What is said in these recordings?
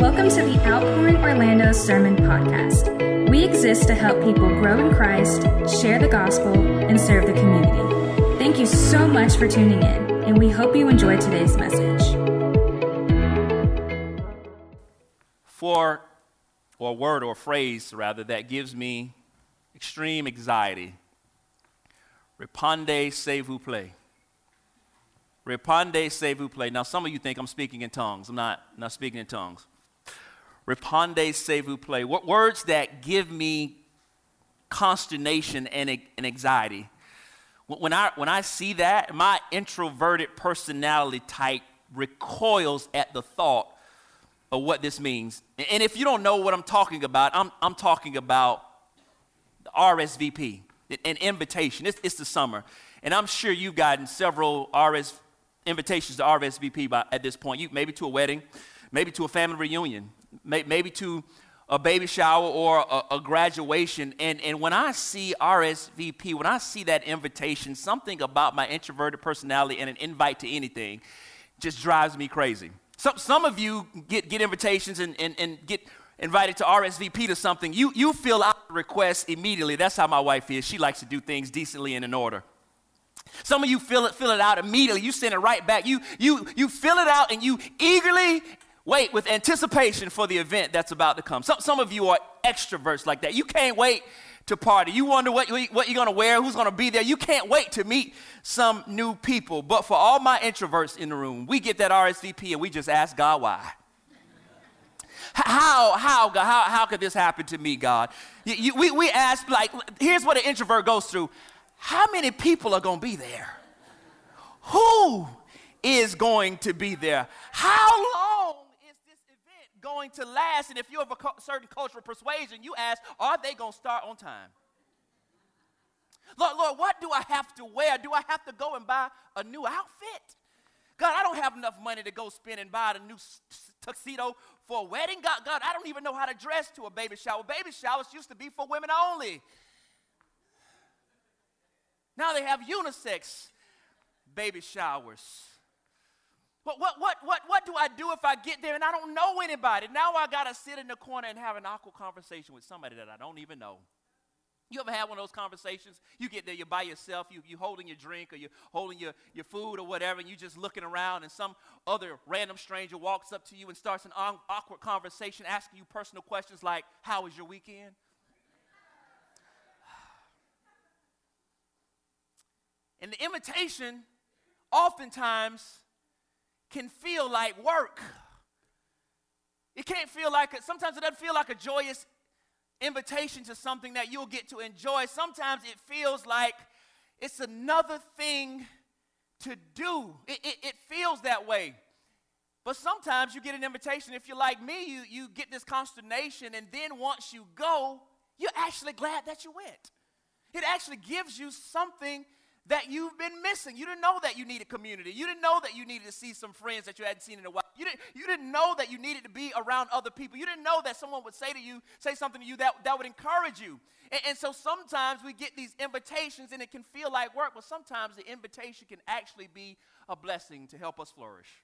Welcome to the Outpouring Orlando Sermon Podcast. We exist to help people grow in Christ, share the gospel, and serve the community. Thank you so much for tuning in, and we hope you enjoy today's message. For, or a word or a phrase rather, that gives me extreme anxiety. Répondez s'il vous plaît. Répondez s'il vous plaît. Now, some of you think I'm speaking in tongues. I'm not, not speaking in tongues. Répondez s'il vous plaît. Words that give me consternation and, and anxiety. When I, when I see that, my introverted personality type recoils at the thought of what this means. And if you don't know what I'm talking about, I'm, I'm talking about the RSVP, an invitation. It's, it's the summer. And I'm sure you've gotten several RS invitations to RSVP by, at this point. You, maybe to a wedding, maybe to a family reunion, maybe to a baby shower or a, a, graduation. And, and when I see RSVP, when I see that invitation, something about my introverted personality and an invite to anything just drives me crazy. Some, some of you get, get invitations and, and, and get invited to RSVP to something. You, you fill out the request immediately. That's how my wife is. She likes to do things decently and in order. Some of you fill it, fill it out immediately. You send it right back. You, you, you fill it out and you eagerly wait with anticipation for the event that's about to come. Some, some of you are extroverts like that. You can't wait to party. You wonder what, what you're going to wear, who's going to be there. You can't wait to meet some new people. But for all my introverts in the room, we get that RSVP and we just ask God why. How, how, how, how could this happen to me, God? You, you, we, we ask, like, here's what an introvert goes through. How many people are going to be there? Who is going to be there? How long going to last? And if you have a certain cultural persuasion, you ask, are they going to start on time? Lord, Lord, what do I have to wear? Do I have to go and buy a new outfit? God, I don't have enough money to go spend and buy a new tuxedo for a wedding. God, God, I don't even know how to dress to a baby shower. Baby showers used to be for women only. Now they have unisex baby showers. What, what, what, what, what do I do if I get there and I don't know anybody? Now I got to sit in the corner and have an awkward conversation with somebody that I don't even know. You ever have one of those conversations? You get there, you're by yourself, you, you holding your drink or you're holding your, your food or whatever, and you're just looking around, and some other random stranger walks up to you and starts an awkward conversation, asking you personal questions like, How was your weekend? And the invitation oftentimes can feel like work. It can't feel like, a, sometimes it doesn't feel like a joyous invitation to something that you'll get to enjoy. Sometimes it feels like it's another thing to do. It, it, it, feels that way. But sometimes you get an invitation. If you're like me, you, you get this consternation, and then once you go, you're actually glad that you went. It actually gives you something that you've been missing. You didn't know that you needed community. You didn't know that you needed to see some friends that you hadn't seen in a while. You didn't, you didn't know that you needed to be around other people. You didn't know that someone would say to you, say something to you that, that would encourage you. And, and so sometimes we get these invitations and it can feel like work, but sometimes the invitation can actually be a blessing to help us flourish.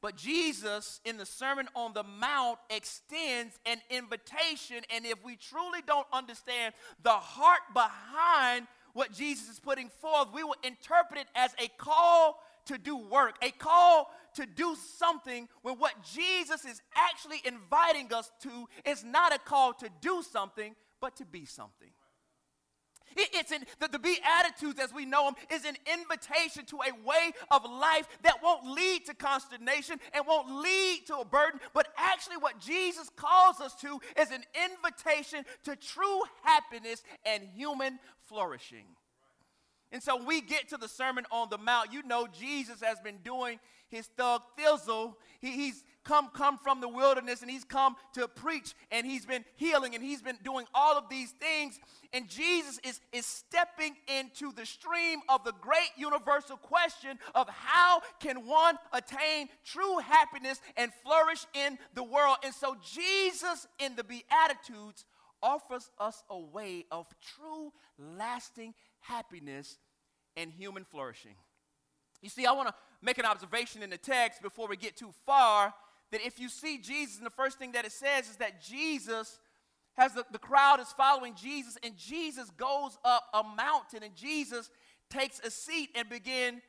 But Jesus, in the Sermon on the Mount, extends an invitation. And if we truly don't understand the heart behind what Jesus is putting forth, we will interpret it as a call to do work, a call to do something when what Jesus is actually inviting us to is not a call to do something, but to be something. It's in the, the Beatitudes as we know them is an invitation to a way of life that won't lead to consternation and won't lead to a burden, but actually what Jesus calls us to is an invitation to true happiness and human flourishing. And so we get to the Sermon on the Mount. You know, Jesus has been doing his thug thizzle. He, he's come, come from the wilderness and he's come to preach and he's been healing and he's been doing all of these things. And Jesus is, is stepping into the stream of the great universal question of how can one attain true happiness and flourish in the world. And so Jesus in the Beatitudes offers us a way of true, lasting happiness and human flourishing. You see, I want to make an observation in the text before we get too far that if you see Jesus, and the first thing that it says is that Jesus has the, the crowd is following Jesus, and Jesus goes up a mountain, and Jesus takes a seat and begin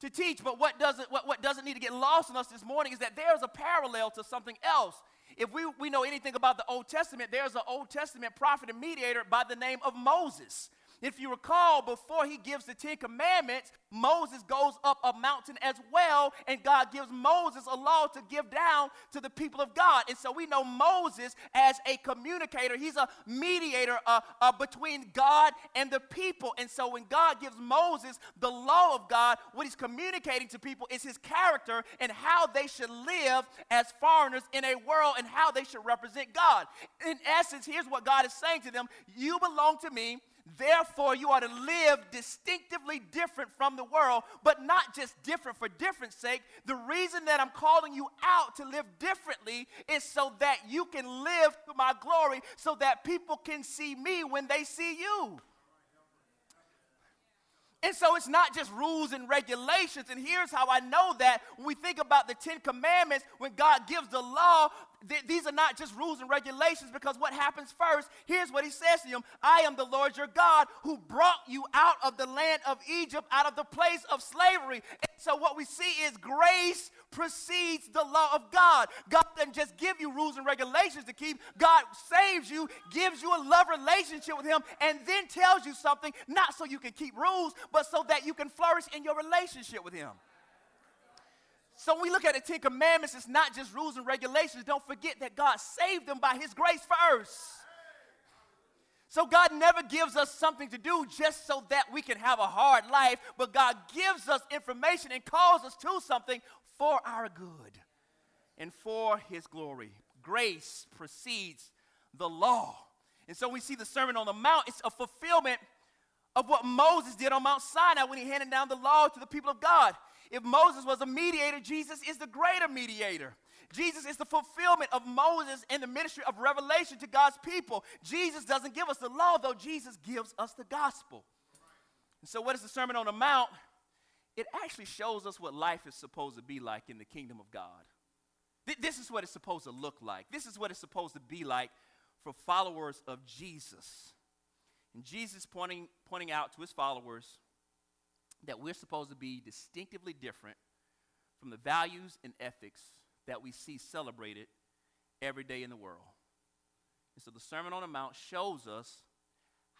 to teach. But what doesn't, what, what doesn't need to get lost in us this morning is that there's a parallel to something else. If we, we know anything about the Old Testament, there's an Old Testament prophet and mediator by the name of Moses. If you recall, before he gives the Ten Commandments, Moses goes up a mountain as well, and God gives Moses a law to give down to the people of God. And so we know Moses as a communicator, he's a mediator uh, uh, between God and the people. And so when God gives Moses the law of God, what he's communicating to people is his character and how they should live as foreigners in a world and how they should represent God. In essence, here's what God is saying to them You belong to me. Therefore, you are to live distinctively different from the world, but not just different for different sake. The reason that I'm calling you out to live differently is so that you can live to my glory, so that people can see me when they see you. And so it's not just rules and regulations. And here's how I know that when we think about the Ten Commandments, when God gives the law, th- these are not just rules and regulations because what happens first, here's what he says to them I am the Lord your God who brought you out of the land of Egypt, out of the place of slavery. And so what we see is grace precedes the law of God. God doesn't just give you rules and regulations to keep, God saves you, gives you a love relationship with Him, and then tells you something, not so you can keep rules, but so that you can flourish in your relationship with Him. So when we look at the Ten Commandments, it's not just rules and regulations. Don't forget that God saved them by His grace first. So God never gives us something to do just so that we can have a hard life, but God gives us information and calls us to something for our good and for His glory. Grace precedes the law. And so we see the Sermon on the Mount, it's a fulfillment of what Moses did on Mount Sinai when he handed down the law to the people of God. If Moses was a mediator, Jesus is the greater mediator. Jesus is the fulfillment of Moses and the ministry of revelation to God's people. Jesus doesn't give us the law, though, Jesus gives us the gospel. And so, what is the Sermon on the Mount? It actually shows us what life is supposed to be like in the kingdom of God. Th- this is what it's supposed to look like. This is what it's supposed to be like for followers of Jesus. And Jesus pointing, pointing out to his followers that we're supposed to be distinctively different from the values and ethics that we see celebrated every day in the world. And so the Sermon on the Mount shows us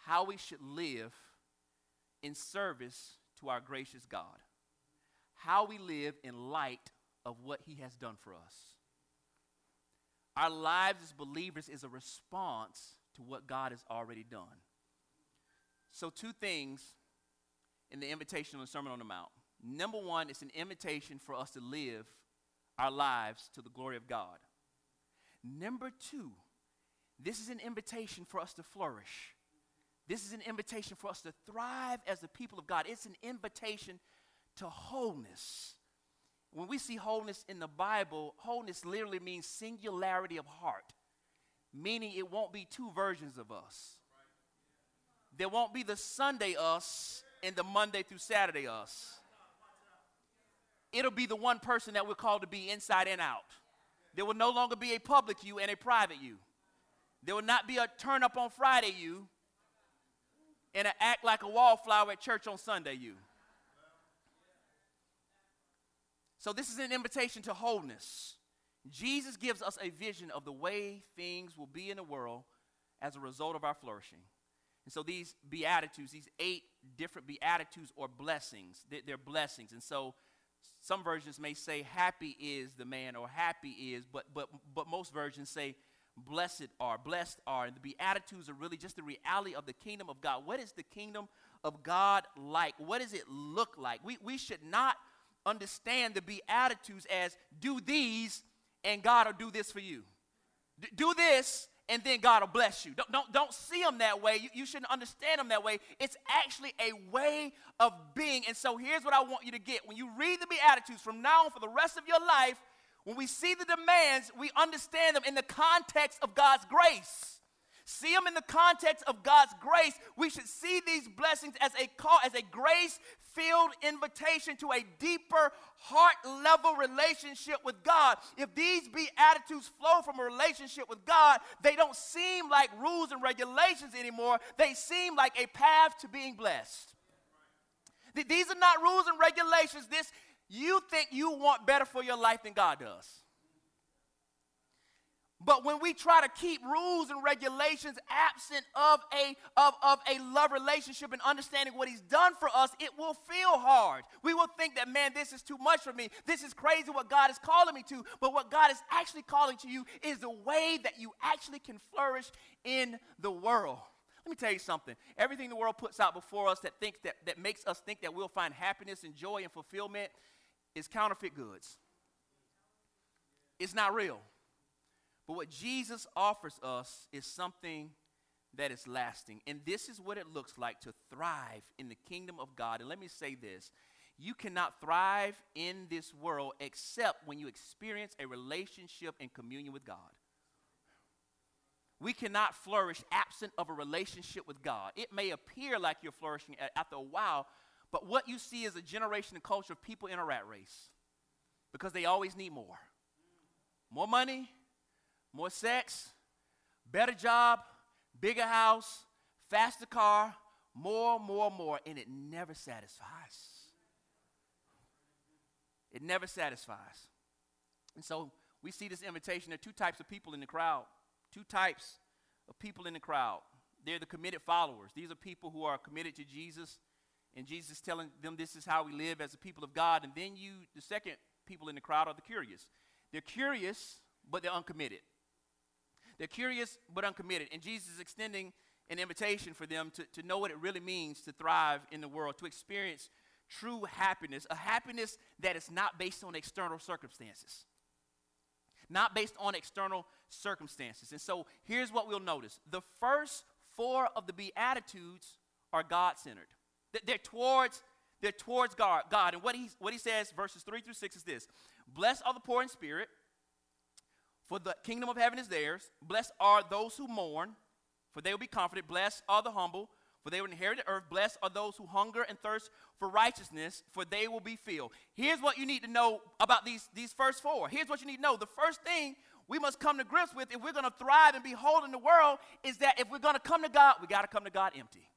how we should live in service to our gracious God, how we live in light of what He has done for us. Our lives as believers is a response to what God has already done. So, two things in the invitation on the Sermon on the Mount. Number one, it's an invitation for us to live our lives to the glory of God. Number two, this is an invitation for us to flourish. This is an invitation for us to thrive as the people of God. It's an invitation to wholeness. When we see wholeness in the Bible, wholeness literally means singularity of heart, meaning it won't be two versions of us. There won't be the Sunday us and the Monday through Saturday us. It'll be the one person that we're called to be inside and out. There will no longer be a public you and a private you. There will not be a turn up on Friday you and an act like a wallflower at church on Sunday you. So, this is an invitation to wholeness. Jesus gives us a vision of the way things will be in the world as a result of our flourishing. And so these beatitudes, these eight different beatitudes or blessings, they're blessings. And so some versions may say happy is the man or happy is, but but but most versions say blessed are, blessed are. And the beatitudes are really just the reality of the kingdom of God. What is the kingdom of God like? What does it look like? We we should not understand the beatitudes as do these and God will do this for you. D- do this and then God will bless you. Don't, don't, don't see them that way. You, you shouldn't understand them that way. It's actually a way of being. And so here's what I want you to get. When you read the Beatitudes from now on for the rest of your life, when we see the demands, we understand them in the context of God's grace. See them in the context of God's grace, we should see these blessings as a call, as a grace filled invitation to a deeper heart level relationship with God. If these be attitudes flow from a relationship with God, they don't seem like rules and regulations anymore. They seem like a path to being blessed. These are not rules and regulations. This you think you want better for your life than God does. But when we try to keep rules and regulations absent of a, of, of a love relationship and understanding what he's done for us, it will feel hard. We will think that, man, this is too much for me. This is crazy what God is calling me to. But what God is actually calling to you is the way that you actually can flourish in the world. Let me tell you something. Everything the world puts out before us that thinks that, that makes us think that we'll find happiness and joy and fulfillment is counterfeit goods. It's not real. But what Jesus offers us is something that is lasting. And this is what it looks like to thrive in the kingdom of God. And let me say this you cannot thrive in this world except when you experience a relationship and communion with God. We cannot flourish absent of a relationship with God. It may appear like you're flourishing after a while, but what you see is a generation and culture of people in a rat race because they always need more. More money, more sex, better job, bigger house, faster car, more, more, more, and it never satisfies. It never satisfies. And so we see this invitation. There are two types of people in the crowd. Two types of people in the crowd. They're the committed followers. These are people who are committed to Jesus, and Jesus is telling them this is how we live as a people of God. And then you, the second people in the crowd, are the curious. They're curious, but they're uncommitted. They're curious but uncommitted. And Jesus is extending an invitation for them to, to know what it really means to thrive in the world, to experience true happiness, a happiness that is not based on external circumstances. Not based on external circumstances. And so here's what we'll notice the first four of the Beatitudes are God centered, they're towards. They're towards God, God. And what he, what he says, verses 3 through 6, is this Blessed are the poor in spirit, for the kingdom of heaven is theirs. Blessed are those who mourn, for they will be comforted. Blessed are the humble, for they will inherit the earth. Blessed are those who hunger and thirst for righteousness, for they will be filled. Here's what you need to know about these, these first four. Here's what you need to know. The first thing we must come to grips with if we're going to thrive and be whole in the world is that if we're going to come to God, we got to come to God empty.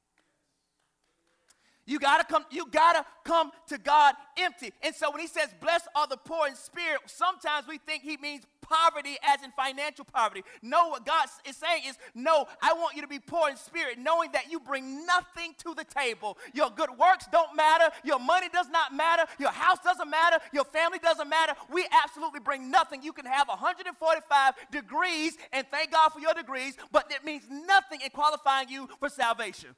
You gotta come, you gotta come to God empty. And so when he says, blessed are the poor in spirit, sometimes we think he means poverty as in financial poverty. No, what God is saying is, no, I want you to be poor in spirit, knowing that you bring nothing to the table. Your good works don't matter, your money does not matter, your house doesn't matter, your family doesn't matter. We absolutely bring nothing. You can have 145 degrees, and thank God for your degrees, but it means nothing in qualifying you for salvation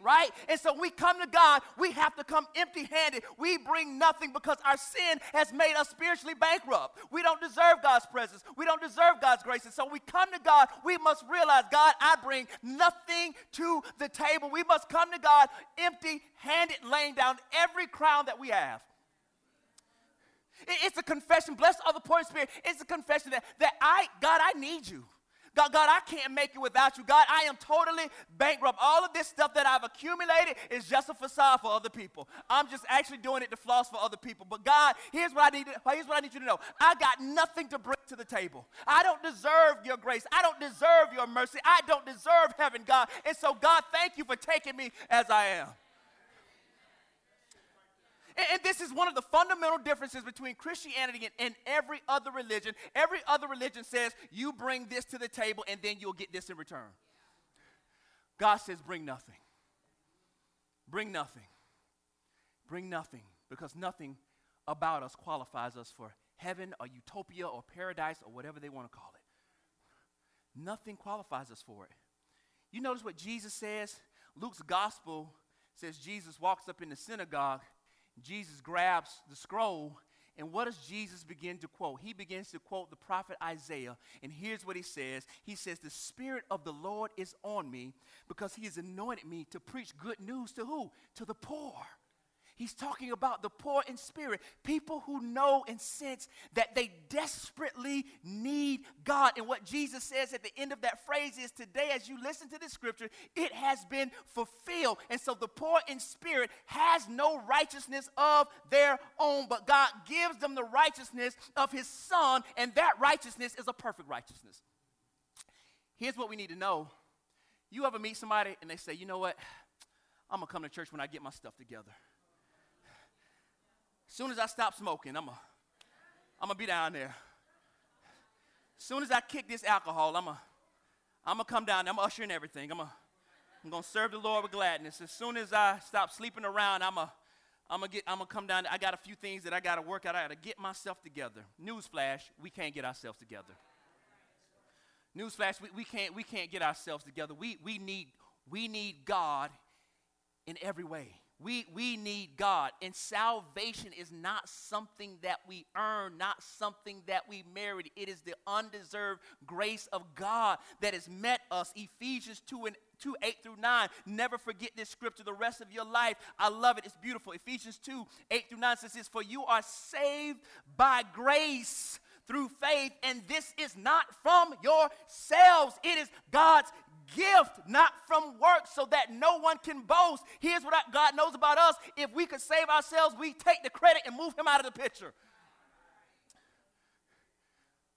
right? And so we come to God, we have to come empty handed. We bring nothing because our sin has made us spiritually bankrupt. We don't deserve God's presence, we don't deserve God's grace. And so we come to God, we must realize, God, I bring nothing to the table. We must come to God empty handed, laying down every crown that we have. It's a confession. Blessed are the poor spirit. It's a confession that, that I, God, I need you. God, God, I can't make it without you. God, I am totally bankrupt. All of this stuff that I've accumulated is just a facade for other people. I'm just actually doing it to floss for other people. But God, here's what I need. To, here's what I need you to know. I got nothing to bring to the table. I don't deserve your grace. I don't deserve your mercy. I don't deserve heaven, God. And so, God, thank you for taking me as I am. And, and this is one of the fundamental differences between Christianity and, and every other religion. Every other religion says, you bring this to the table and then you'll get this in return. God says, bring nothing. Bring nothing. Bring nothing because nothing about us qualifies us for heaven or utopia or paradise or whatever they want to call it. Nothing qualifies us for it. You notice what Jesus says? Luke's gospel says Jesus walks up in the synagogue Jesus grabs the scroll, and what does Jesus begin to quote? He begins to quote the prophet Isaiah, and here's what he says He says, The Spirit of the Lord is on me because he has anointed me to preach good news to who? To the poor. He's talking about the poor in spirit, people who know and sense that they desperately need God. And what Jesus says at the end of that phrase is today, as you listen to this scripture, it has been fulfilled. And so the poor in spirit has no righteousness of their own, but God gives them the righteousness of His Son, and that righteousness is a perfect righteousness. Here's what we need to know. You ever meet somebody and they say, you know what? I'm going to come to church when I get my stuff together. As soon as I stop smoking, I'm going I'm to be down there. As soon as I kick this alcohol, I'm going I'm to come down there. I'm ushering everything. I'm going I'm to serve the Lord with gladness. As soon as I stop sleeping around, I'm gonna get. I'm gonna come down. I got a few things that I gotta work out. I gotta get myself together. Newsflash: We can't get ourselves together. Newsflash: we, we can't. We can't get ourselves together. We we need we need God in every way. We, we need God. And salvation is not something that we earn, not something that we merit. It is the undeserved grace of God that has met us. Ephesians 2 and 2 8 through 9. Never forget this scripture the rest of your life. I love it. It's beautiful. Ephesians 2 8 through 9 says this For you are saved by grace through faith, and this is not from yourselves. It is God's gift, not from works, so that no one can boast. Here's what God knows about us. If we could save ourselves, we take the credit and move him out of the picture.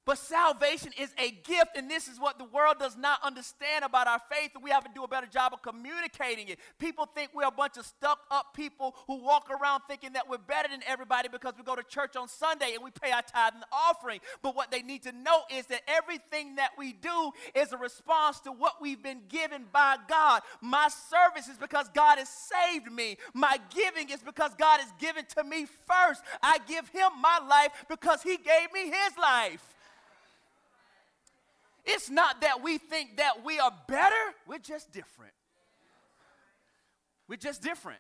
But salvation is a gift, and this is what the world does not understand about our faith, and we have to do a better job of communicating it. People think we're a bunch of stuck up people who walk around thinking that we're better than everybody because we go to church on Sunday and we pay our tithe and offering. But what they need to know is that everything that we do is a response to what we've been given by God. My service is because God has saved me, my giving is because God has given to me first. I give Him my life because He gave me His life. It's not that we think that we are better, we're just different. We're just different.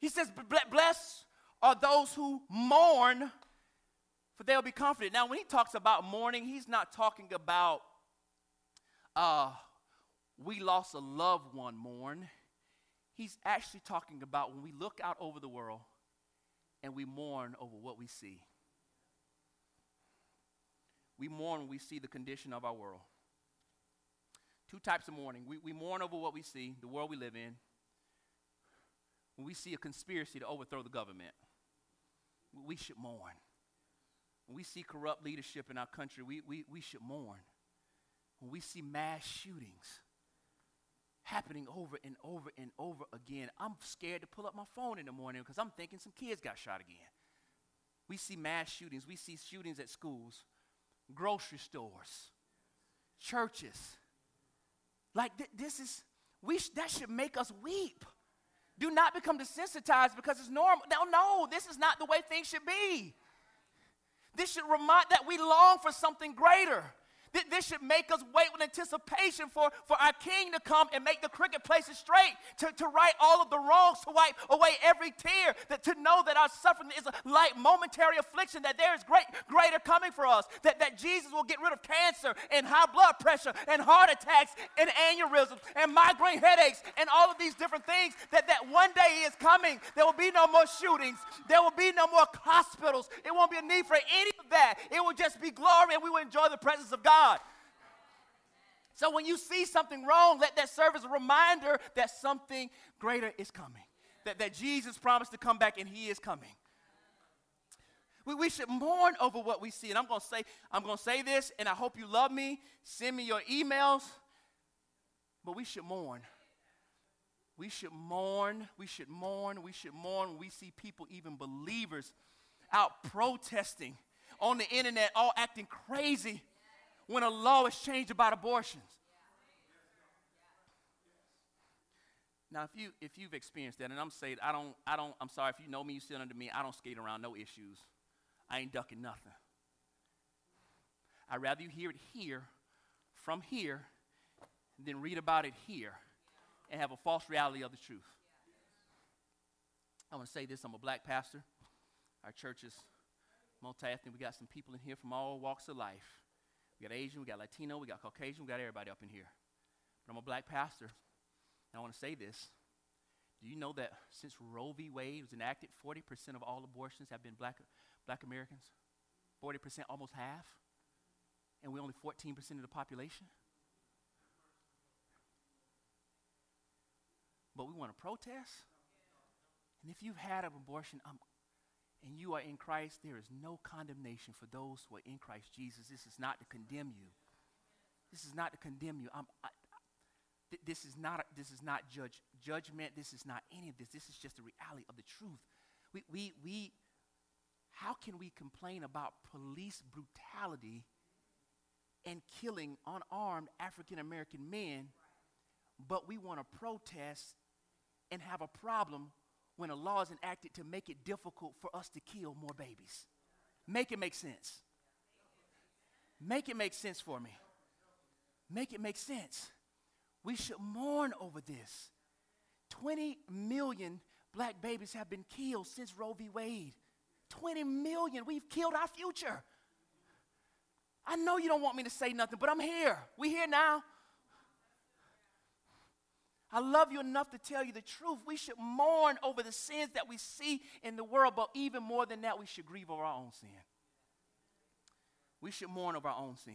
He says, Blessed are those who mourn, for they'll be comforted. Now, when he talks about mourning, he's not talking about uh, we lost a loved one mourn. He's actually talking about when we look out over the world and we mourn over what we see. We mourn when we see the condition of our world. Two types of mourning. We, we mourn over what we see, the world we live in. When we see a conspiracy to overthrow the government, we should mourn. When we see corrupt leadership in our country, we, we, we should mourn. When we see mass shootings happening over and over and over again, I'm scared to pull up my phone in the morning because I'm thinking some kids got shot again. We see mass shootings, we see shootings at schools grocery stores, churches. Like th- this is, we sh- that should make us weep. Do not become desensitized because it's normal. No, no, this is not the way things should be. This should remind that we long for something greater. This should make us wait with anticipation for, for our king to come and make the crooked places straight, to, to right all of the wrongs, to wipe away every tear, that, to know that our suffering is a light momentary affliction, that there is great, greater coming for us, that, that Jesus will get rid of cancer and high blood pressure and heart attacks and aneurysms and migraine headaches and all of these different things, that, that one day he is coming. There will be no more shootings. There will be no more hospitals. It won't be a need for any of that. It will just be glory and we will enjoy the presence of God. God. So when you see something wrong, let that serve as a reminder that something greater is coming. That, that Jesus promised to come back and he is coming. We, we should mourn over what we see. And I'm gonna say, I'm gonna say this, and I hope you love me. Send me your emails. But we should mourn. We should mourn. We should mourn. We should mourn we see people, even believers, out protesting on the internet, all acting crazy when a law is changed about abortions. Now, if you if you've experienced that, and I'm saying I don't I don't I'm sorry if you know me, you sit under me. I don't skate around no issues. I ain't ducking nothing. I'd rather you hear it here, from here, than read about it here, and have a false reality of the truth. I want to say this: I'm a black pastor. Our church is multi-ethnic. We got some people in here from all walks of life. We got Asian, we got Latino, we got Caucasian, we got everybody up in here. But I'm a black pastor, and I want to say this Do you know that since Roe v. Wade was enacted, 40% of all abortions have been black, black Americans? 40%, almost half? And we're only 14% of the population? But we want to protest? And if you've had an abortion um, and you are in Christ, there is no condemnation for those who are in Christ Jesus. This is not to condemn you. This is not to condemn you. I, th- this is not, this is not judge, judgment. This is not any of this. This is just the reality of the truth. We, we, we, how can we complain about police brutality and killing unarmed African American men, but we want to protest and have a problem when a law is enacted to make it difficult for us to kill more babies? Make it make sense. Make it make sense for me. Make it make sense. We should mourn over this. 20 million black babies have been killed since Roe v. Wade. 20 million. We've killed our future. I know you don't want me to say nothing, but I'm here. We here now. I love you enough to tell you the truth. We should mourn over the sins that we see in the world, but even more than that, we should grieve over our own sin. We should mourn over our own sin.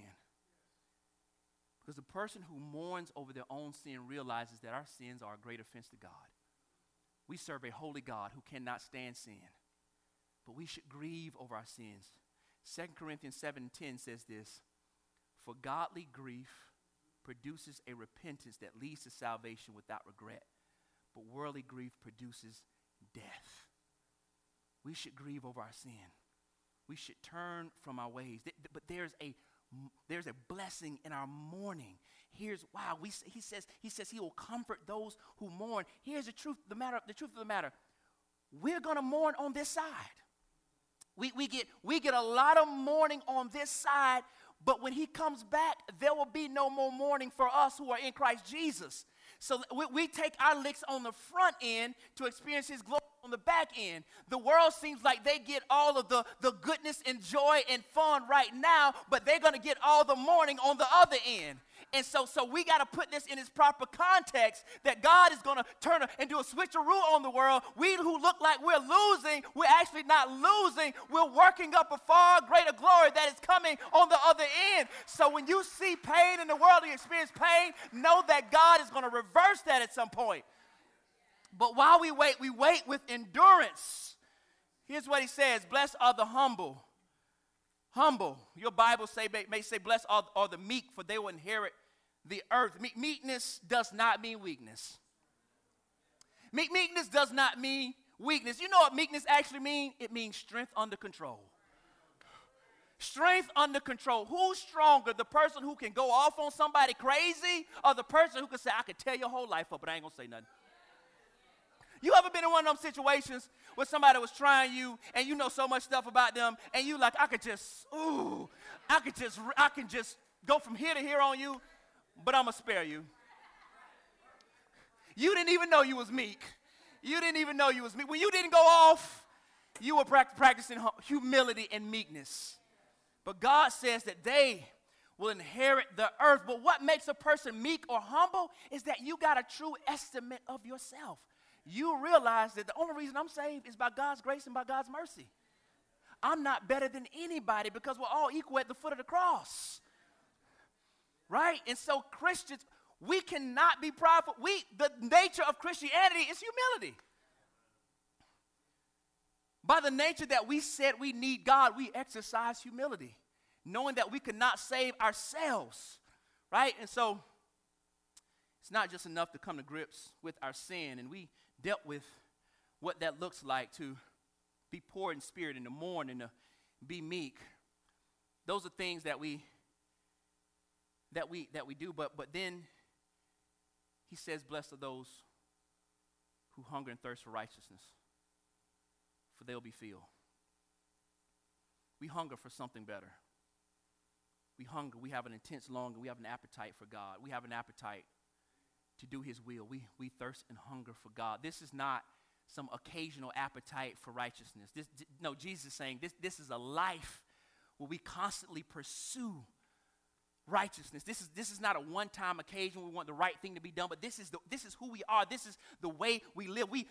Because the person who mourns over their own sin realizes that our sins are a great offense to God. We serve a holy God who cannot stand sin. But we should grieve over our sins. 2 Corinthians 7:10 says this, "For godly grief produces a repentance that leads to salvation without regret, but worldly grief produces death." We should grieve over our sin. We should turn from our ways. But there's a there's a blessing in our mourning. Here's wow. We, he says he says he will comfort those who mourn. Here's the truth. The matter. The truth of the matter. We're gonna mourn on this side. We, we get we get a lot of mourning on this side, but when he comes back, there will be no more mourning for us who are in Christ Jesus. So we, we take our licks on the front end to experience his glory on the back end. The world seems like they get all of the, the goodness and joy and fun right now, but they're going to get all the mourning on the other end. And so, so we got to put this in its proper context that God is going to turn and do a switcheroo on the world. We who look like we're losing, we're actually not losing. We're working up a far greater glory that is coming on the other end. So when you see pain in the world, you experience pain, know that God is going to reverse that at some point. But while we wait, we wait with endurance. Here's what he says Blessed are the humble. Humble. Your Bible say, may say, Blessed are, are the meek, for they will inherit the earth. meekness does not mean weakness. Meek, meekness does not mean weakness. You know what meekness actually means? It means strength under control. Strength under control. Who's stronger? The person who can go off on somebody crazy or the person who can say, I could tear your whole life up, but I ain't gonna say nothing? You ever been in one of them situations where somebody was trying you and you know so much stuff about them and you like, I could just, ooh, I could just, I can just go from here to here on you, but I'm gonna spare you. You didn't even know you was meek. You didn't even know you was meek. When you didn't go off, you were practicing humility and meekness. But God says that they will inherit the earth. But what makes a person meek or humble is that you got a true estimate of yourself you realize that the only reason I'm saved is by God's grace and by God's mercy. I'm not better than anybody because we're all equal at the foot of the cross. Right? And so Christians, we cannot be prideful. We the nature of Christianity is humility. By the nature that we said we need God, we exercise humility, knowing that we cannot save ourselves. Right? And so it's not just enough to come to grips with our sin, and we dealt with what that looks like to be poor in spirit and to mourn and to be meek. Those are things that we that we that we do, but but then he says, Blessed are those who hunger and thirst for righteousness, for they'll be filled. We hunger for something better. We hunger, we have an intense longing, we have an appetite for God. We have an appetite to do his will. We, we thirst and hunger for God. This is not some occasional appetite for righteousness. This, no, Jesus is saying this, this is a life where we constantly pursue righteousness. This is, this is not a one time occasion. We want the right thing to be done, but this is, the, this is who we are. This is the way we live. We,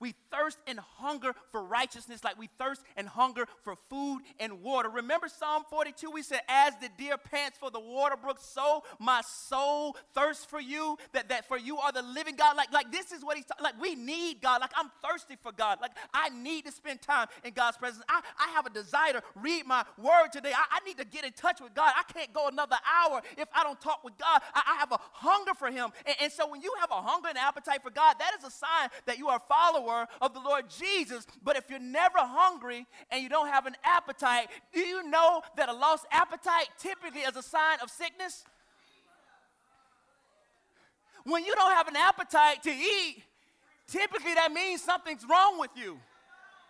we thirst and hunger for righteousness like we thirst and hunger for food and water. Remember Psalm 42? We said, As the deer pants for the water brook, so my soul thirsts for you. That, that for you are the living God. Like, like this is what he's talking like we need God. Like I'm thirsty for God. Like I need to spend time in God's presence. I, I have a desire to read my word today. I, I need to get in touch with God. I can't go another hour if I don't talk with God. I, I have a hunger for him. And, and so when you have a hunger and appetite for God, that is a sign that you are a follower follower of the Lord Jesus. But if you're never hungry and you don't have an appetite, do you know that a lost appetite typically is a sign of sickness? When you don't have an appetite to eat, typically that means something's wrong with you.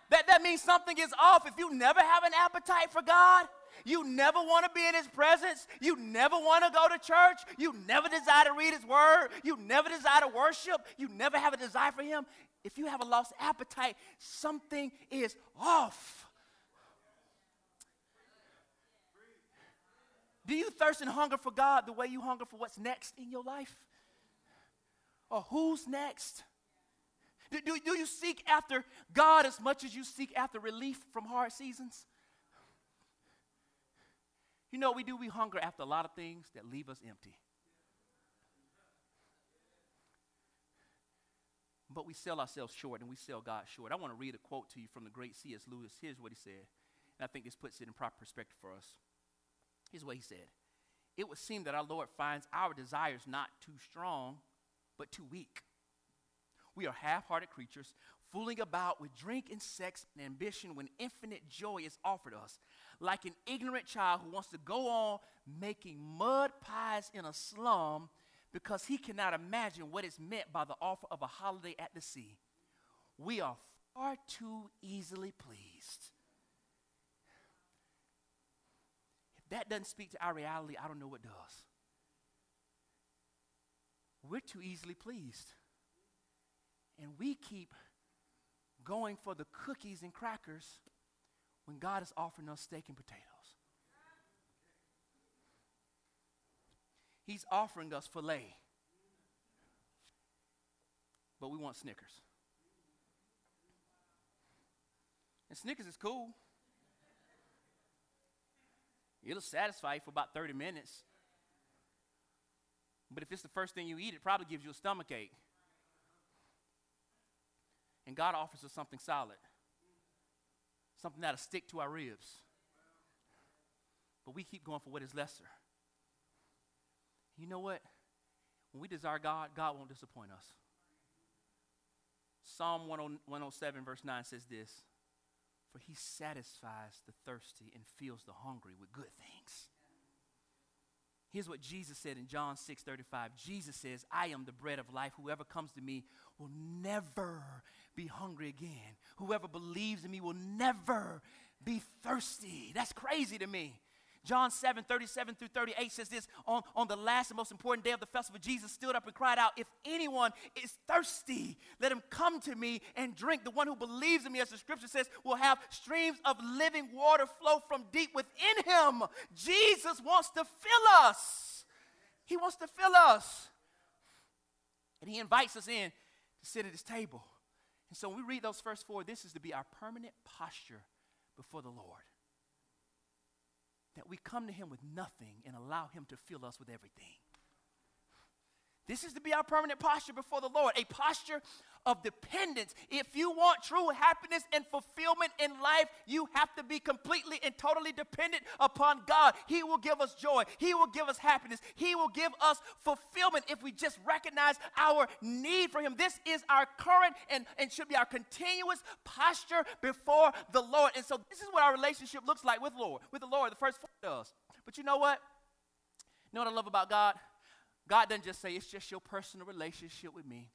That, that means something is off. If you never have an appetite for God, you never want to be in His presence. You never want to go to church. You never desire to read His Word. You never desire to worship. You never have a desire for Him if you have a lost appetite, something is off. Do you thirst and hunger for God the way you hunger for what's next in your life? Or who's next? Do, do, do, you seek after God as much as you seek after relief from hard seasons? You know we do? We hunger after a lot of things that leave us empty. But we sell ourselves short and we sell God short. I want to read a quote to you from the great C.S. Lewis. Here's what he said, and I think this puts it in proper perspective for us. Here's what he said It would seem that our Lord finds our desires not too strong, but too weak. We are half hearted creatures, fooling about with drink and sex and ambition when infinite joy is offered us, like an ignorant child who wants to go on making mud pies in a slum because he cannot imagine what is meant by the offer of a holiday at the sea. We are far too easily pleased. If that doesn't speak to our reality, I don't know what does. We're too easily pleased. And we keep going for the cookies and crackers when God is offering us steak and potatoes. He's offering us filet. But we want Snickers. And Snickers is cool. It'll satisfy you for about 30 minutes. But if it's the first thing you eat, it probably gives you a stomach ache. And God offers us something solid, something that'll stick to our ribs. But we keep going for what is lesser. You know what? When we desire God, God won't disappoint us. Psalm 107, verse 9 says this For he satisfies the thirsty and fills the hungry with good things. Here's what Jesus said in John 6 35. Jesus says, I am the bread of life. Whoever comes to me will never be hungry again. Whoever believes in me will never be thirsty. That's crazy to me. John 7 37 through 38 says this on, on the last and most important day of the festival, Jesus stood up and cried out, If anyone is thirsty, let him come to me and drink. The one who believes in me, as the scripture says, will have streams of living water flow from deep within him. Jesus wants to fill us. He wants to fill us. And he invites us in to sit at his table. And so when we read those first four, this is to be our permanent posture before the Lord that we come to Him with nothing and allow Him to fill us with everything. This is to be our permanent posture before the Lord, a posture of dependence. If you want true happiness and fulfillment in life, you have to be completely and totally dependent upon God. He will give us joy, He will give us happiness, He will give us fulfillment if we just recognize our need for Him. This is our current and, and should be our continuous posture before the Lord. And so, this is what our relationship looks like with Lord, with the Lord. The first four does. But you know what? You know what I love about God? God doesn't just say it's just your personal relationship with me.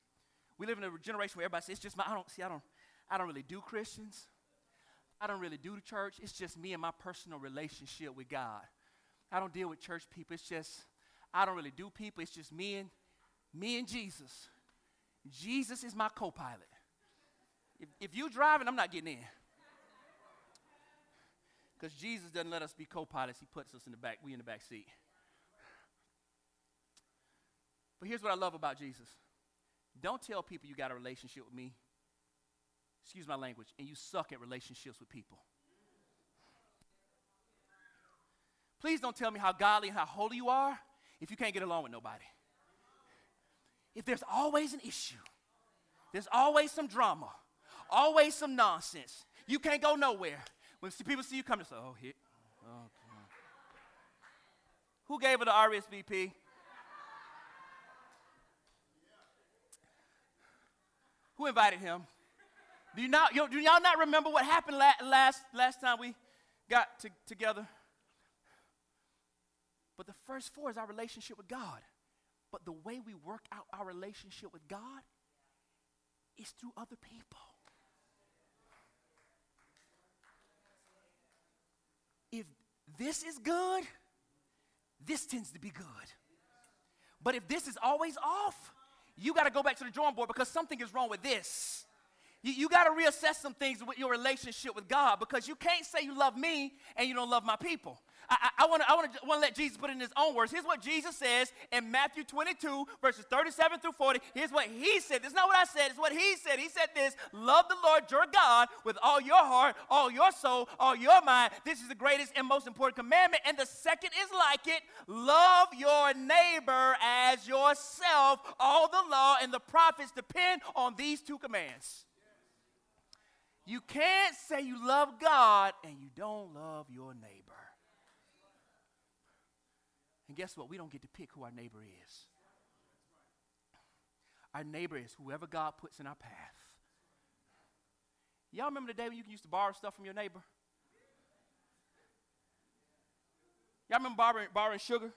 We live in a generation where everybody says it's just my I don't see I don't I don't really do Christians. I don't really do the church. It's just me and my personal relationship with God. I don't deal with church people. It's just I don't really do people. It's just me and me and Jesus. Jesus is my co-pilot. If, if you driving, I'm not getting in. Because Jesus doesn't let us be co-pilots. He puts us in the back. We in the back seat. But here's what I love about Jesus don't tell people you got a relationship with me, excuse my language, and you suck at relationships with people. Please don't tell me how godly and how holy you are if you can't get along with nobody. If there's always an issue, there's always some drama, always some nonsense. You can't go nowhere. When people see you oh, oh, come, they say, oh, here. Oh, Who gave her the RSVP? Who invited him? Do, you not, do y'all not remember what happened last, last time we got to, together? But the first four is our relationship with God. But the way we work out our relationship with God is through other people. If this is good, this tends to be good. But if this is always off, you got to go back to the drawing board because something is wrong with this. You, you got to reassess some things with your relationship with God because you can't say you love me and you don't love my people. I want to I I wanna let Jesus put it in his own words. Here's what Jesus says in Matthew 22, verses 37 through 40. Here's what he said. This is not what I said, it's what he said. He said this Love the Lord your God with all your heart, all your soul, all your mind. This is the greatest and most important commandment. And the second is like it love your neighbor as yourself. All the law and the prophets depend on these two commands. You can't say you love God and you don't love your neighbor. And guess what? We don't get to pick who our neighbor is. Our neighbor is whoever God puts in our path. Y'all remember the day when you used to borrow stuff from your neighbor? Y'all remember borrowing, borrowing sugar?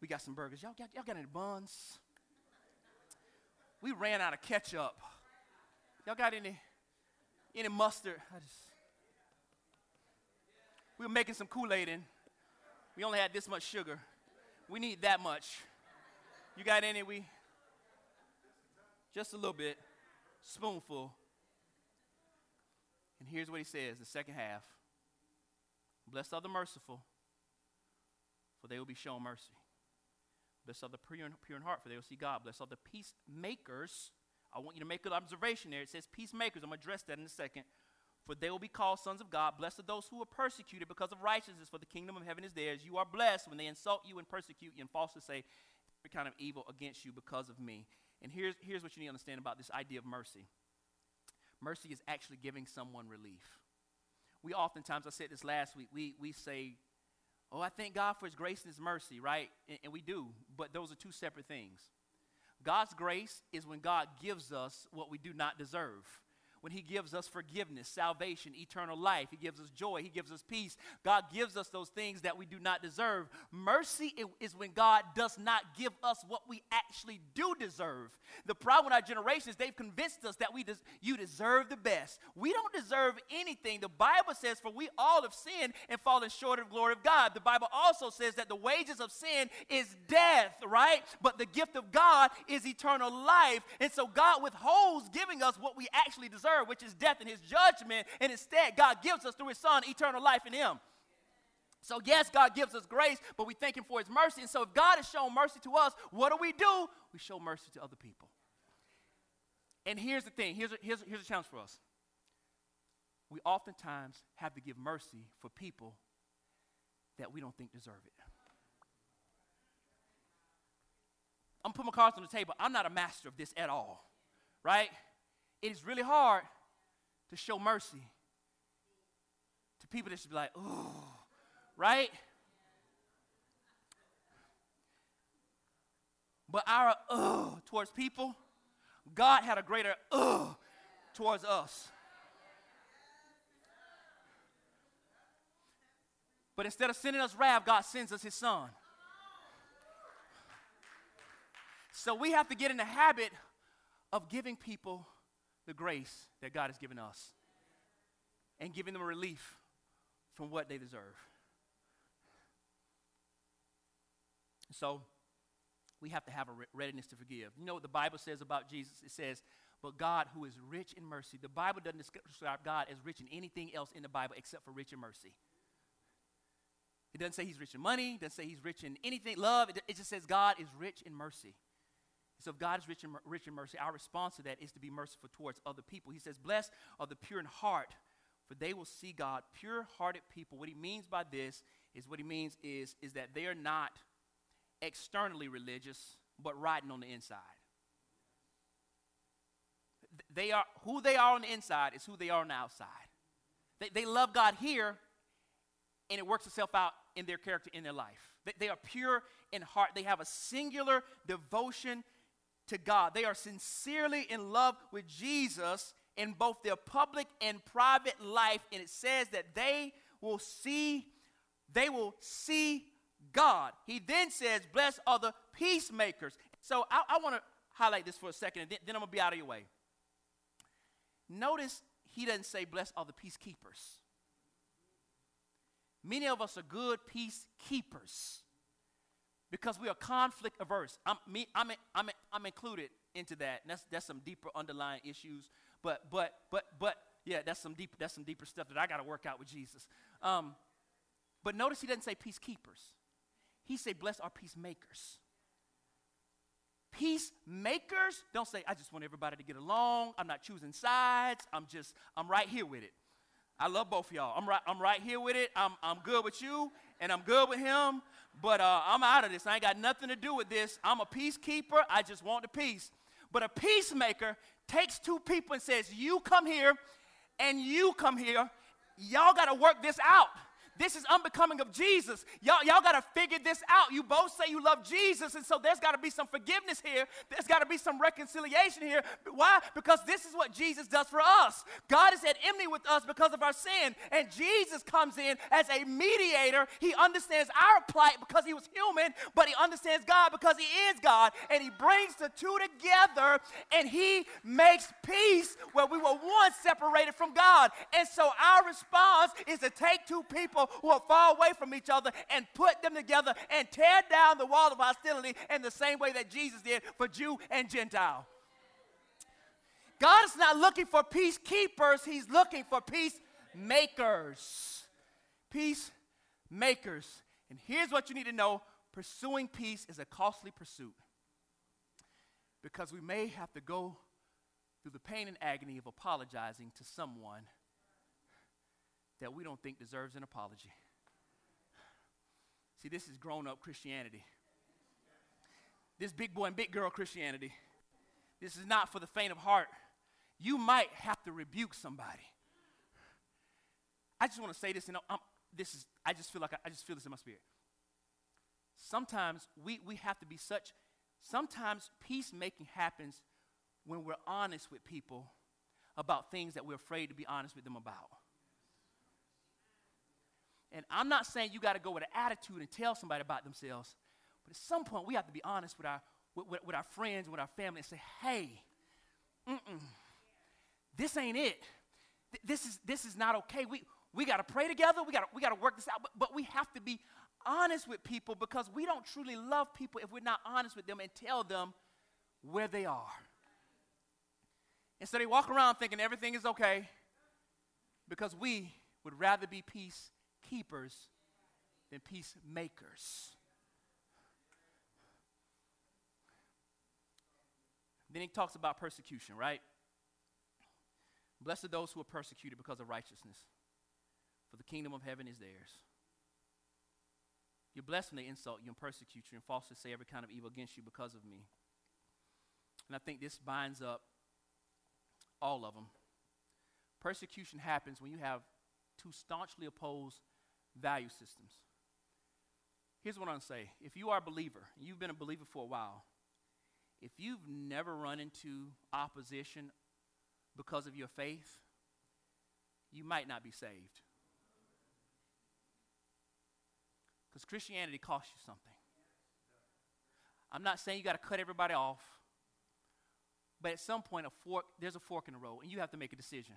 We got some burgers. Y'all got, y'all got any buns? We ran out of ketchup. Y'all got any, any mustard? I just, we were making some Kool Aid and we only had this much sugar. We need that much. You got any? We just a little bit, spoonful. And here's what he says the second half Blessed are the merciful, for they will be shown mercy. Blessed are the pure in, pure in heart, for they will see God. Blessed are the peacemakers. I want you to make an observation there. It says peacemakers. I'm going to address that in a second for they will be called sons of God. Blessed are those who are persecuted because of righteousness, for the kingdom of heaven is theirs. You are blessed when they insult you and persecute you and falsely say every kind of evil against you because of me. And here's, here's what you need to understand about this idea of mercy mercy is actually giving someone relief. We oftentimes, I said this last week, we, we say, Oh, I thank God for His grace and His mercy, right? And, and we do, but those are two separate things. God's grace is when God gives us what we do not deserve when He gives us forgiveness, salvation, eternal life. He gives us joy. He gives us peace. God gives us those things that we do not deserve. Mercy is when God does not give us what we actually do deserve. The problem with our generation is they've convinced us that we des- you deserve the best. We don't deserve anything. The Bible says, For we all have sinned and fallen short of glory of God. The Bible also says that the wages of sin is death, right? But the gift of God is eternal life. And so God withholds giving us what we actually deserve which is death and his judgment. And instead, God gives us through his son eternal life in him. So, yes, God gives us grace, but we thank Him for His mercy. And so, if God has shown mercy to us, what do we do? We show mercy to other people. And here's the thing here's a, here's, a, here's a challenge for us. We oftentimes have to give mercy for people that we don't think deserve it. I'm putting my cards on the table. I'm not a master of this at all, right? It is really hard to show mercy to people that should be like, oh, right? But our uh towards people, God had a greater uh towards us. But instead of sending us wrath, God sends us his son. So we have to get in the habit of giving people the grace that God has given us and giving them relief from what they deserve. So, we have to have a readiness to forgive. You know what the Bible says about Jesus? It says, but God, who is rich in mercy, the Bible doesn't describe God as rich in anything else in the Bible except for rich in mercy. It doesn't say he's rich in money, it doesn't say he's rich in anything, love. It, it just says God is rich in mercy. So if God is rich in, rich in mercy, our response to that is to be merciful towards other people. He says, Blessed are the pure in heart, for they will see God. Pure hearted people. What he means by this is what he means is, is that they are not externally religious, but riding on the inside. They are who they are on the inside is who they are on the outside. They, they love God here, and it works itself out in their character, in their life. They, they are pure in heart. They have a singular devotion to God. They are sincerely in love with Jesus in both their public and private life. And it says that they will see, they will see God. He then says, Blessed are the peacemakers. So I, I want to highlight this for a second, and then, then I'm going to be out of your way. Notice he doesn't say, Blessed are the peacekeepers. Many of us are good peacekeepers because we are conflict averse. I'm, me, I'm, I'm, I'm included into that. And that's, that's some deeper underlying issues. But, but, but, but, yeah, that's some deep, that's some deeper stuff that I got to work out with Jesus. Um, but notice he doesn't say peacekeepers. He say, bless our peacemakers. Peacemakers don't say, I just want everybody to get along. I'm not choosing sides. I'm just, I'm right here with it. I love both y'all. I'm right, I'm right here with it. I'm, I'm good with you, and I'm good with him. But uh, I'm out of this. I ain't got nothing to do with this. I'm a peacekeeper. I just want the peace. But a peacemaker takes two people and says, You come here, and you come here. Y'all got to work this out. This is unbecoming of Jesus. Y'all, y'all got to figure this out. You both say you love Jesus, and so there's got to be some forgiveness here. There's got to be some reconciliation here. Why? Because this is what Jesus does for us. God is at enmity with us because of our sin, and Jesus comes in as a mediator. He understands our plight because he was human, but he understands God because he is God, and he brings the two together, and he makes peace where we were once separated from God. And so our response is to take two people who are far away from each other and put them together and tear down the wall of hostility in the same way that Jesus did for Jew and Gentile. God is not looking for peacekeepers, He's looking for peacemakers. Peacemakers. And here's what you need to know pursuing peace is a costly pursuit because we may have to go through the pain and agony of apologizing to someone that we don't think deserves an apology. See, this is grown up Christianity. This big boy and big girl Christianity. This is not for the faint of heart. You might have to rebuke somebody. I just want to say this, and I'm, this is, I just feel like I, I just feel this in my spirit. Sometimes we, we have to be such, sometimes peacemaking happens when we're honest with people about things that we're afraid to be honest with them about. And I'm not saying you got to go with an attitude and tell somebody about themselves, but at some point we have to be honest with our, with, with, with our friends, with our family, and say, hey, this ain't it. Th- this, is, this is not okay. We, we got to pray together. We got we to work this out. But, but we have to be honest with people because we don't truly love people if we're not honest with them and tell them where they are. And so they walk around thinking everything is okay because we would rather be peace keepers than peacemakers. Then he talks about persecution, right? Blessed are those who are persecuted because of righteousness, for the kingdom of heaven is theirs. You're blessed when they insult you and persecute you and falsely say every kind of evil against you because of me. And I think this binds up all of them. Persecution happens when you have two staunchly opposed value systems. Here's what I'm going to say. If you are a believer, you've been a believer for a while, if you've never run into opposition because of your faith, you might not be saved. Because Christianity costs you something. I'm not saying you got to cut everybody off, but at some point, a fork, there's a fork in the road, and you have to make a decision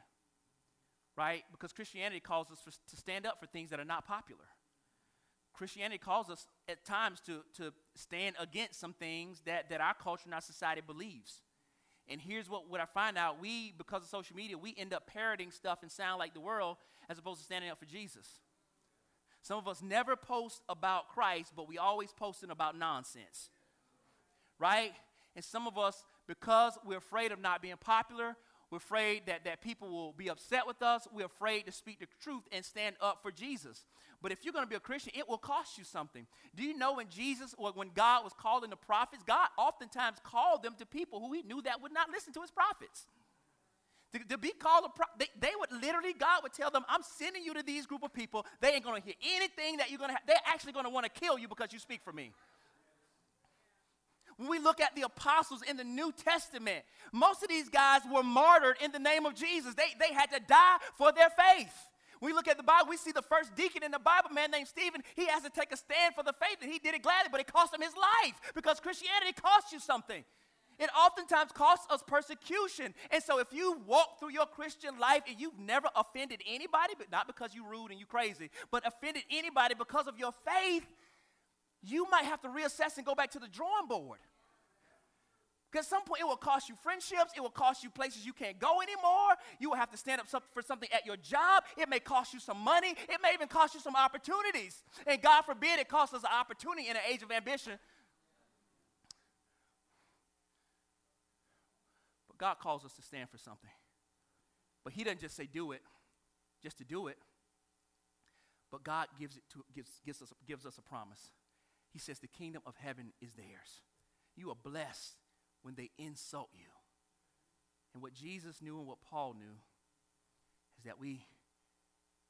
right? Because Christianity calls us for, to stand up for things that are not popular. Christianity calls us at times to, to stand against some things that, that our culture and our society believes. And here's what, what I find out we, because of social media, we end up parroting stuff and sound like the world as opposed to standing up for Jesus. Some of us never post about Christ, but we always posting about nonsense. Right? And some of us, because we're afraid of not being popular, we're afraid that, that people will be upset with us. We're afraid to speak the truth and stand up for Jesus. But if you're going to be a Christian, it will cost you something. Do you know when Jesus or when God was calling the prophets, God oftentimes called them to people who he knew that would not listen to his prophets. To, to be called a pro- they, they would literally, God would tell them, I'm sending you to these group of people. They ain't going to hear anything that you're going to have. They're actually going to want to kill you because you speak for me. When we look at the apostles in the New Testament, most of these guys were martyred in the name of Jesus. They, they had to die for their faith. We look at the Bible, we see the first deacon in the Bible, man named Stephen. He has to take a stand for the faith, and he did it gladly, but it cost him his life because Christianity costs you something. It oftentimes costs us persecution. And so if you walk through your Christian life and you've never offended anybody, but not because you're rude and you're crazy, but offended anybody because of your faith, you might have to reassess and go back to the drawing board. Because at some point it will cost you friendships, it will cost you places you can't go anymore. You will have to stand up for something at your job. It may cost you some money, it may even cost you some opportunities. And God forbid it costs us an opportunity in an age of ambition. But God calls us to stand for something. But He doesn't just say do it, just to do it. But God gives, it to, gives, gives, us, gives us a promise. He says, The kingdom of heaven is theirs. You are blessed when they insult you. And what Jesus knew and what Paul knew is that we,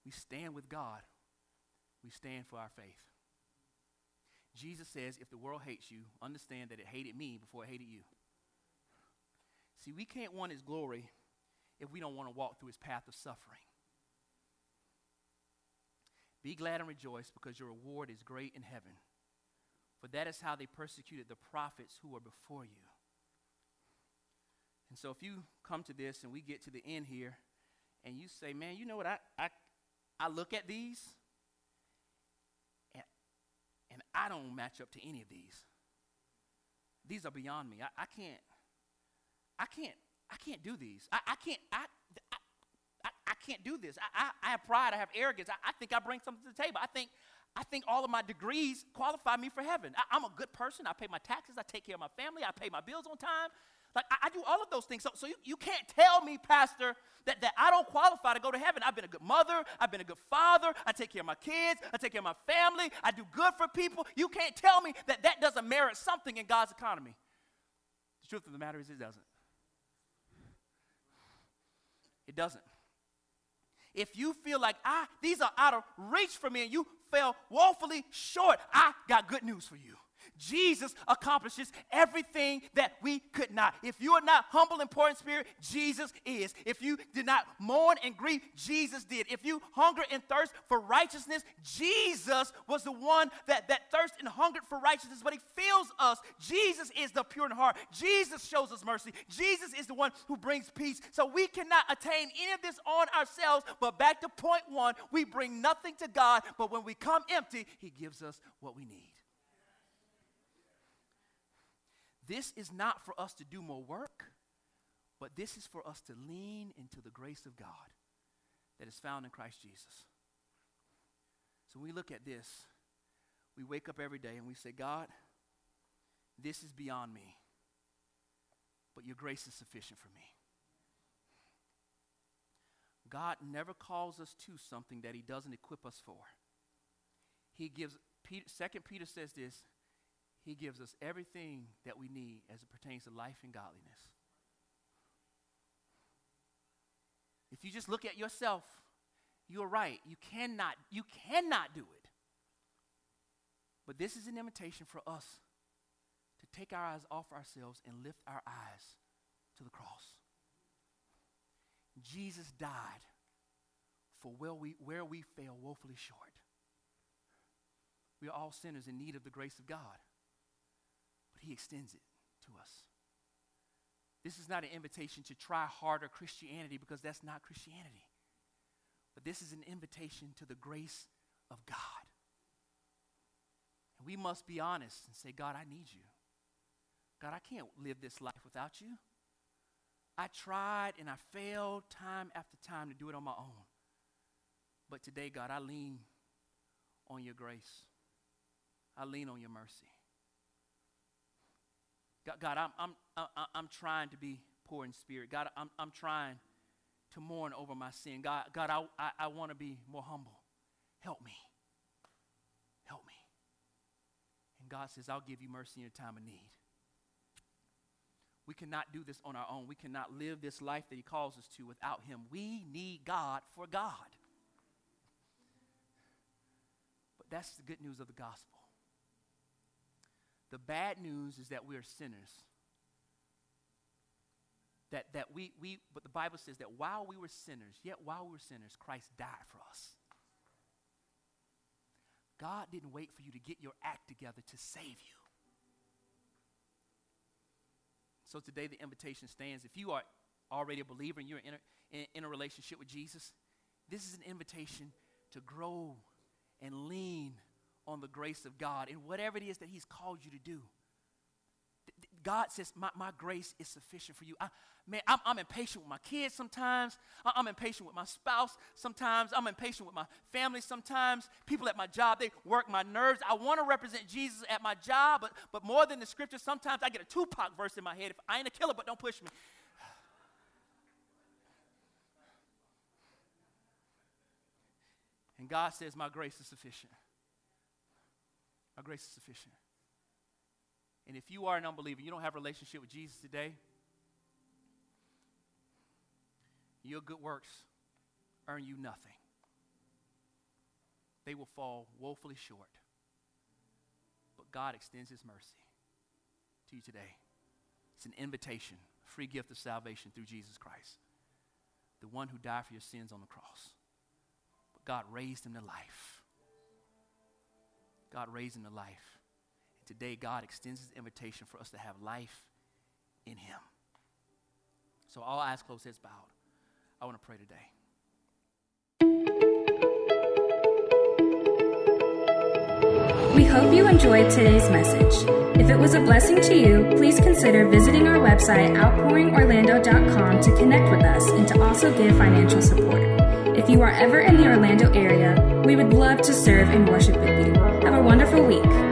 we stand with God, we stand for our faith. Jesus says, if the world hates you, understand that it hated me before it hated you. See, we can't want his glory if we don't want to walk through his path of suffering. Be glad and rejoice because your reward is great in heaven. For that is how they persecuted the prophets who were before you. And so if you come to this and we get to the end here and you say, man, you know what, I, I, I look at these and, and I don't match up to any of these. These are beyond me. I, I can't, I can't, I can't do these. I, I can't, I, I, I, can't do this. I, I, I have pride. I have arrogance. I, I think I bring something to the table. I think, I think all of my degrees qualify me for heaven. I, I'm a good person. I pay my taxes. I take care of my family. I pay my bills on time. Like, I, I, do all of those things. So, so you, you can't tell me, Pastor, that, that I don't qualify to go to heaven. I've been a good mother. I've been a good father. I take care of my kids. I take care of my family. I do good for people. You can't tell me that that doesn't merit something in God's economy. The truth of the matter is, it doesn't. It doesn't. If you feel like I these are out of reach for me and you fell woefully short, I got good news for you. Jesus accomplishes everything that we could not. If you are not humble and poor in spirit, Jesus is. If you did not mourn and grieve, Jesus did. If you hunger and thirst for righteousness, Jesus was the one that, that thirsted and hungered for righteousness, but he fills us. Jesus is the pure in heart. Jesus shows us mercy. Jesus is the one who brings peace. So we cannot attain any of this on ourselves, but back to point one, we bring nothing to God, but when we come empty, he gives us what we need. This is not for us to do more work, but this is for us to lean into the grace of God that is found in Christ Jesus. So when we look at this, we wake up every day and we say, God, this is beyond me, but your grace is sufficient for me. God never calls us to something that he doesn't equip us for. He gives, Peter, 2 Peter says this, he gives us everything that we need as it pertains to life and godliness. If you just look at yourself, you're right. You cannot, you cannot do it. But this is an invitation for us to take our eyes off ourselves and lift our eyes to the cross. Jesus died for where we, where we fail woefully short. We are all sinners in need of the grace of God. He extends it to us. This is not an invitation to try harder Christianity because that's not Christianity. But this is an invitation to the grace of God. And we must be honest and say, God, I need you. God, I can't live this life without you. I tried and I failed time after time to do it on my own. But today, God, I lean on your grace. I lean on your mercy. God, God I'm, I'm, I'm, I'm trying to be poor in spirit. God, I'm, I'm trying to mourn over my sin. God, God I, I, I want to be more humble. Help me. Help me. And God says, I'll give you mercy in your time of need. We cannot do this on our own. We cannot live this life that He calls us to without Him. We need God for God. But that's the good news of the gospel. The bad news is that we are sinners. That, that we, we, but the Bible says that while we were sinners, yet while we were sinners, Christ died for us. God didn't wait for you to get your act together to save you. So today the invitation stands. If you are already a believer and you're in a, in, in a relationship with Jesus, this is an invitation to grow and lean on the grace of God in whatever it is that He's called you to do. God says, My, my grace is sufficient for you. I, man, I'm, I'm, impatient with my kids sometimes. I'm impatient with my spouse sometimes. I'm impatient with my family sometimes. People at my job, they work my nerves. I want to represent Jesus at my job, but, but more than the scripture, sometimes I get a Tupac verse in my head. If I ain't a killer, but don't push me. And God says, My grace is sufficient. My grace is sufficient. And if you are an unbeliever, you don't have a relationship with Jesus today, your good works earn you nothing. They will fall woefully short. But God extends His mercy to you today. It's an invitation, a free gift of salvation through Jesus Christ, the one who died for your sins on the cross. But God raised him to life. God raised him to life. Today, God extends his invitation for us to have life in him. So, all eyes closed, heads bowed. I want to pray today. We hope you enjoyed today's message. If it was a blessing to you, please consider visiting our website, outpouringorlando.com, to connect with us and to also give financial support. If you are ever in the Orlando area, we would love to serve and worship with you wonderful week.